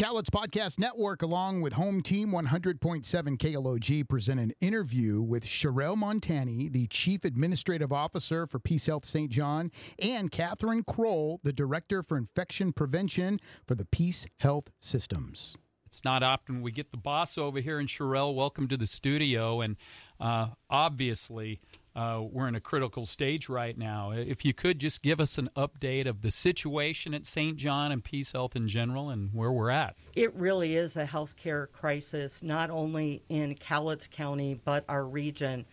Cowlitz Podcast Network, along with Home Team 100.7 KLOG, present an interview with Sherelle Montani, the Chief Administrative Officer for Peace Health St. John, and Catherine Kroll, the Director for Infection Prevention for the Peace Health Systems. It's not often we get the boss over here, and Sherelle, welcome to the studio. And uh, obviously, uh, we're in a critical stage right now. If you could just give us an update of the situation at St. John and Peace Health in general and where we're at. It really is a healthcare crisis, not only in Cowlitz County, but our region.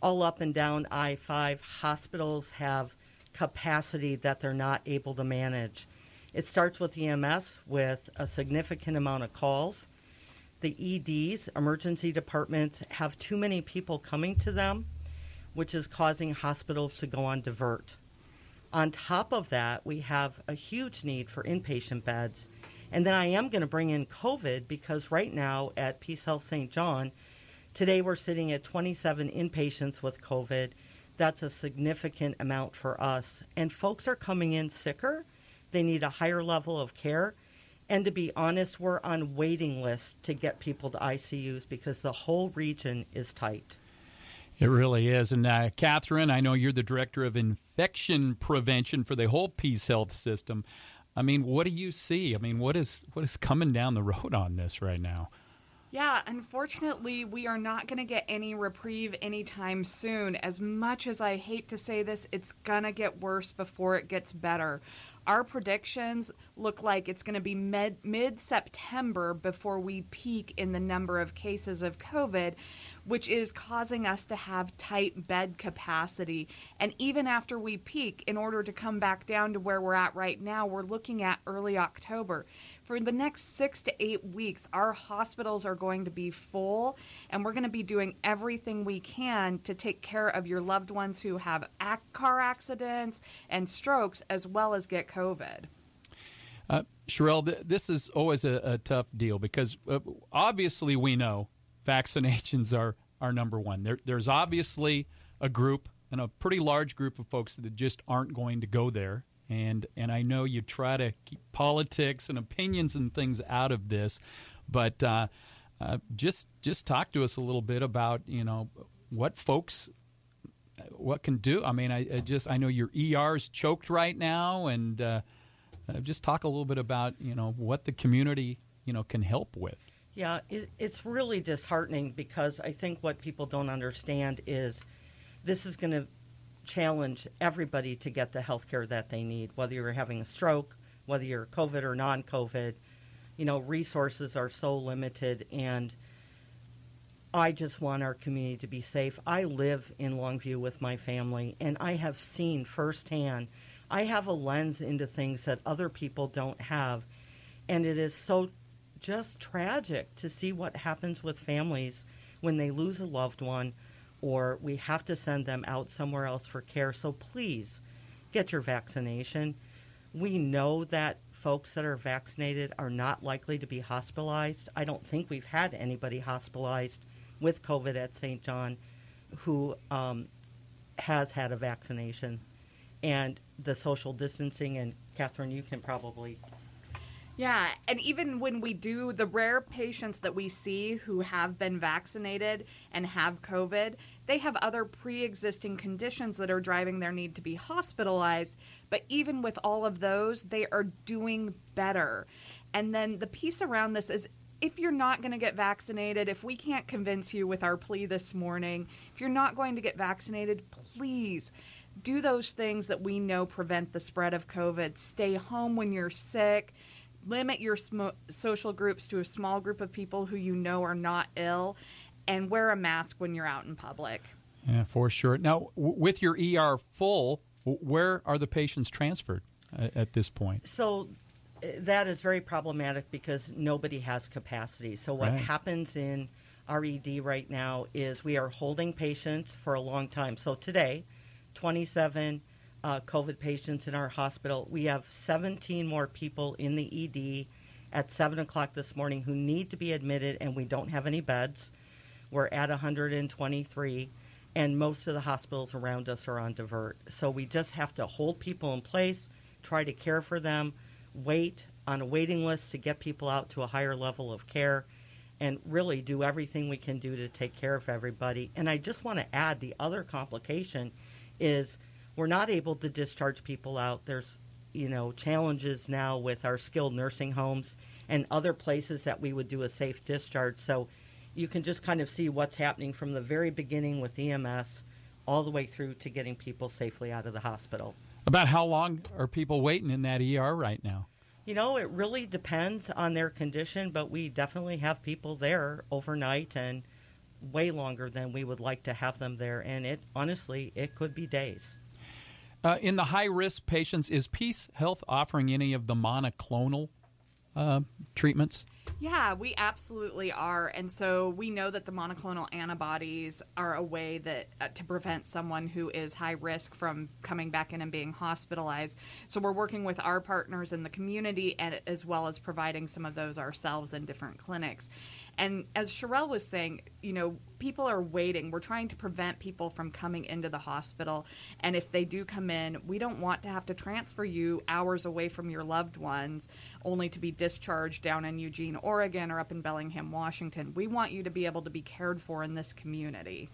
All up and down I 5, hospitals have capacity that they're not able to manage. It starts with EMS with a significant amount of calls. The EDs, emergency departments, have too many people coming to them which is causing hospitals to go on divert. On top of that, we have a huge need for inpatient beds. And then I am going to bring in COVID because right now at Peace Health St. John, today we're sitting at 27 inpatients with COVID. That's a significant amount for us. And folks are coming in sicker. They need a higher level of care. And to be honest, we're on waiting lists to get people to ICUs because the whole region is tight. It really is. And uh, Catherine, I know you're the director of infection prevention for the whole Peace Health system. I mean, what do you see? I mean, what is what is coming down the road on this right now? Yeah, unfortunately, we are not going to get any reprieve anytime soon. As much as I hate to say this, it's going to get worse before it gets better. Our predictions look like it's going to be mid September before we peak in the number of cases of COVID, which is causing us to have tight bed capacity. And even after we peak, in order to come back down to where we're at right now, we're looking at early October. For the next six to eight weeks, our hospitals are going to be full, and we're going to be doing everything we can to take care of your loved ones who have car accidents and strokes, as well as get COVID. Uh, Sherelle, th- this is always a, a tough deal because uh, obviously we know vaccinations are, are number one. There, there's obviously a group and a pretty large group of folks that just aren't going to go there and and I know you try to keep politics and opinions and things out of this, but uh, uh, just just talk to us a little bit about you know what folks what can do. I mean, I, I just I know your ER is choked right now, and uh, uh, just talk a little bit about you know what the community you know can help with. Yeah, it, it's really disheartening because I think what people don't understand is this is going to challenge everybody to get the health care that they need, whether you're having a stroke, whether you're COVID or non COVID. You know, resources are so limited, and I just want our community to be safe. I live in Longview with my family, and I have seen firsthand. I have a lens into things that other people don't have, and it is so just tragic to see what happens with families when they lose a loved one or we have to send them out somewhere else for care. So please get your vaccination. We know that folks that are vaccinated are not likely to be hospitalized. I don't think we've had anybody hospitalized with COVID at St. John who um, has had a vaccination. And the social distancing, and Catherine, you can probably yeah, and even when we do the rare patients that we see who have been vaccinated and have COVID, they have other pre existing conditions that are driving their need to be hospitalized. But even with all of those, they are doing better. And then the piece around this is if you're not going to get vaccinated, if we can't convince you with our plea this morning, if you're not going to get vaccinated, please do those things that we know prevent the spread of COVID. Stay home when you're sick limit your sm- social groups to a small group of people who you know are not ill, and wear a mask when you're out in public. Yeah, for sure. Now, w- with your ER full, w- where are the patients transferred uh, at this point? So uh, that is very problematic because nobody has capacity. So what right. happens in RED right now is we are holding patients for a long time. So today, 27 uh, COVID patients in our hospital. We have 17 more people in the ED at 7 o'clock this morning who need to be admitted, and we don't have any beds. We're at 123, and most of the hospitals around us are on divert. So we just have to hold people in place, try to care for them, wait on a waiting list to get people out to a higher level of care and really do everything we can do to take care of everybody. And I just want to add the other complication is we're not able to discharge people out. There's, you know, challenges now with our skilled nursing homes and other places that we would do a safe discharge. So you can just kind of see what's happening from the very beginning with EMS all the way through to getting people safely out of the hospital. About how long are people waiting in that ER right now? You know, it really depends on their condition, but we definitely have people there overnight and way longer than we would like to have them there. And it honestly, it could be days. Uh, in the high risk patients, is Peace Health offering any of the monoclonal uh, treatments? Yeah, we absolutely are. And so we know that the monoclonal antibodies are a way that uh, to prevent someone who is high risk from coming back in and being hospitalized. So we're working with our partners in the community and as well as providing some of those ourselves in different clinics. And as Sherelle was saying, you know, people are waiting. We're trying to prevent people from coming into the hospital. And if they do come in, we don't want to have to transfer you hours away from your loved ones only to be discharged down in Eugene, Oregon or up in Bellingham, Washington. We want you to be able to be cared for in this community.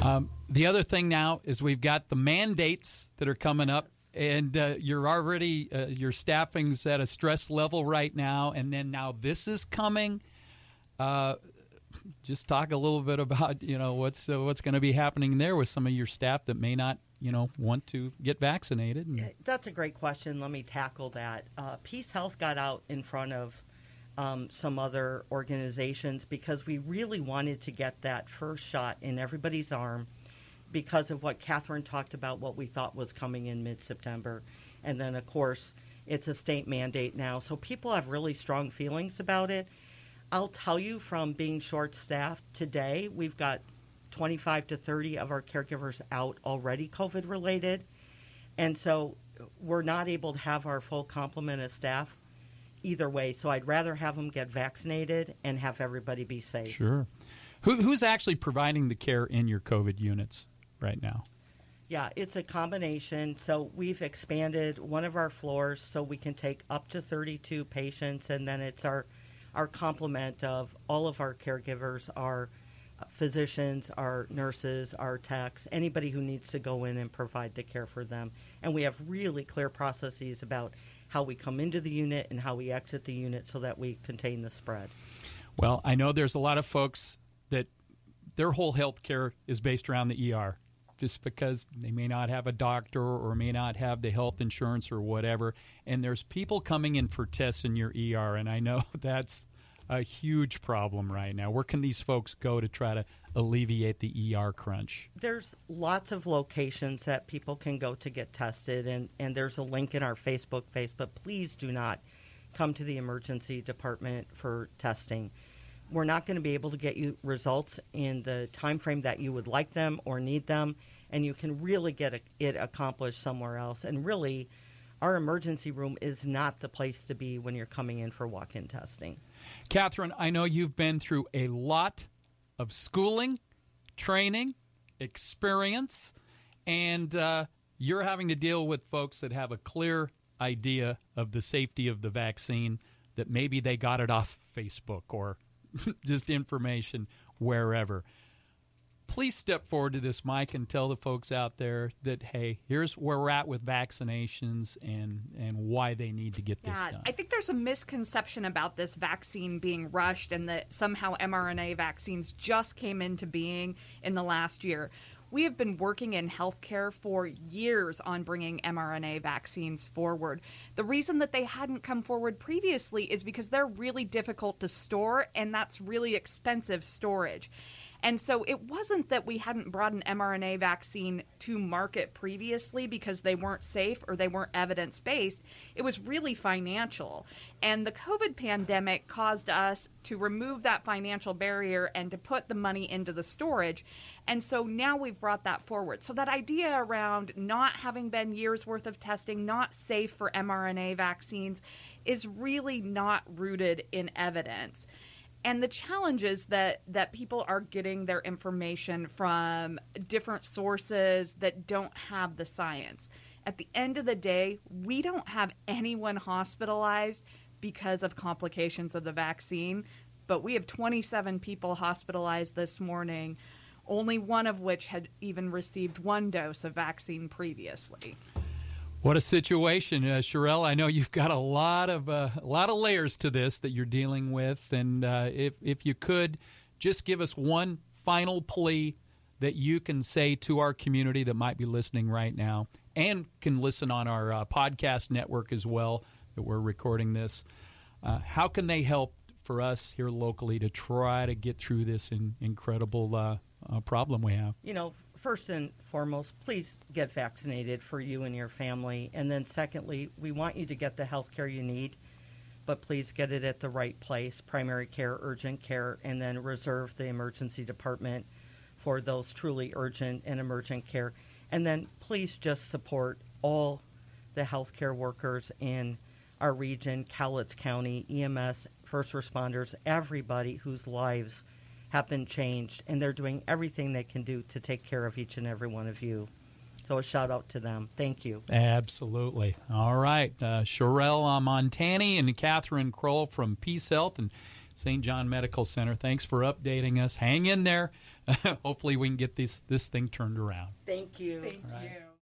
Um, the other thing now is we've got the mandates that are coming up and uh, you're already uh, your staffing's at a stress level right now and then now this is coming uh, just talk a little bit about you know what's uh, what's going to be happening there with some of your staff that may not you know want to get vaccinated. And... That's a great question. Let me tackle that. Uh, Peace Health got out in front of um, some other organizations because we really wanted to get that first shot in everybody's arm because of what Catherine talked about, what we thought was coming in mid September. And then, of course, it's a state mandate now. So people have really strong feelings about it. I'll tell you from being short staffed today, we've got 25 to 30 of our caregivers out already COVID related. And so we're not able to have our full complement of staff either way. So I'd rather have them get vaccinated and have everybody be safe. Sure. Who, who's actually providing the care in your COVID units right now? Yeah, it's a combination. So we've expanded one of our floors so we can take up to 32 patients, and then it's our our complement of all of our caregivers, our physicians, our nurses, our techs, anybody who needs to go in and provide the care for them. And we have really clear processes about how we come into the unit and how we exit the unit so that we contain the spread. Well, I know there's a lot of folks that their whole health care is based around the ER just because they may not have a doctor or may not have the health insurance or whatever. And there's people coming in for tests in your ER, and I know that's a huge problem right now. Where can these folks go to try to alleviate the ER crunch? There's lots of locations that people can go to get tested, and, and there's a link in our Facebook page, but please do not come to the emergency department for testing. We're not going to be able to get you results in the time frame that you would like them or need them, and you can really get it accomplished somewhere else. And really, our emergency room is not the place to be when you're coming in for walk-in testing. Catherine, I know you've been through a lot of schooling, training, experience, and uh, you're having to deal with folks that have a clear idea of the safety of the vaccine that maybe they got it off Facebook or just information wherever please step forward to this mic and tell the folks out there that hey, here's where we're at with vaccinations and and why they need to get yeah, this done. I think there's a misconception about this vaccine being rushed and that somehow mRNA vaccines just came into being in the last year. We have been working in healthcare for years on bringing mRNA vaccines forward. The reason that they hadn't come forward previously is because they're really difficult to store and that's really expensive storage. And so it wasn't that we hadn't brought an mRNA vaccine to market previously because they weren't safe or they weren't evidence based. It was really financial. And the COVID pandemic caused us to remove that financial barrier and to put the money into the storage. And so now we've brought that forward. So that idea around not having been years worth of testing, not safe for mRNA vaccines, is really not rooted in evidence and the challenge is that that people are getting their information from different sources that don't have the science At the end of the day, we don't have anyone hospitalized because of complications of the vaccine, but we have 27 people hospitalized this morning, only one of which had even received one dose of vaccine previously. What a situation, uh, Sherelle. I know you've got a lot of uh, a lot of layers to this that you're dealing with, and uh, if if you could just give us one final plea that you can say to our community that might be listening right now and can listen on our uh, podcast network as well that we're recording this. Uh, how can they help for us here locally to try to get through this in, incredible uh, problem we have? You know, first and foremost, please get vaccinated for you and your family. And then, secondly, we want you to get the health care you need, but please get it at the right place primary care, urgent care, and then reserve the emergency department for those truly urgent and emergent care. And then please just support all the healthcare workers in our region, Cowlitz County, EMS, first responders, everybody whose lives have been changed, and they're doing everything they can do to take care of each and every one of you. So a shout out to them. Thank you. Absolutely. All right. Uh, Sherelle Montani and Catherine Kroll from Peace Health and St. John Medical Center. Thanks for updating us. Hang in there. Hopefully we can get this, this thing turned around. Thank you. Thank you.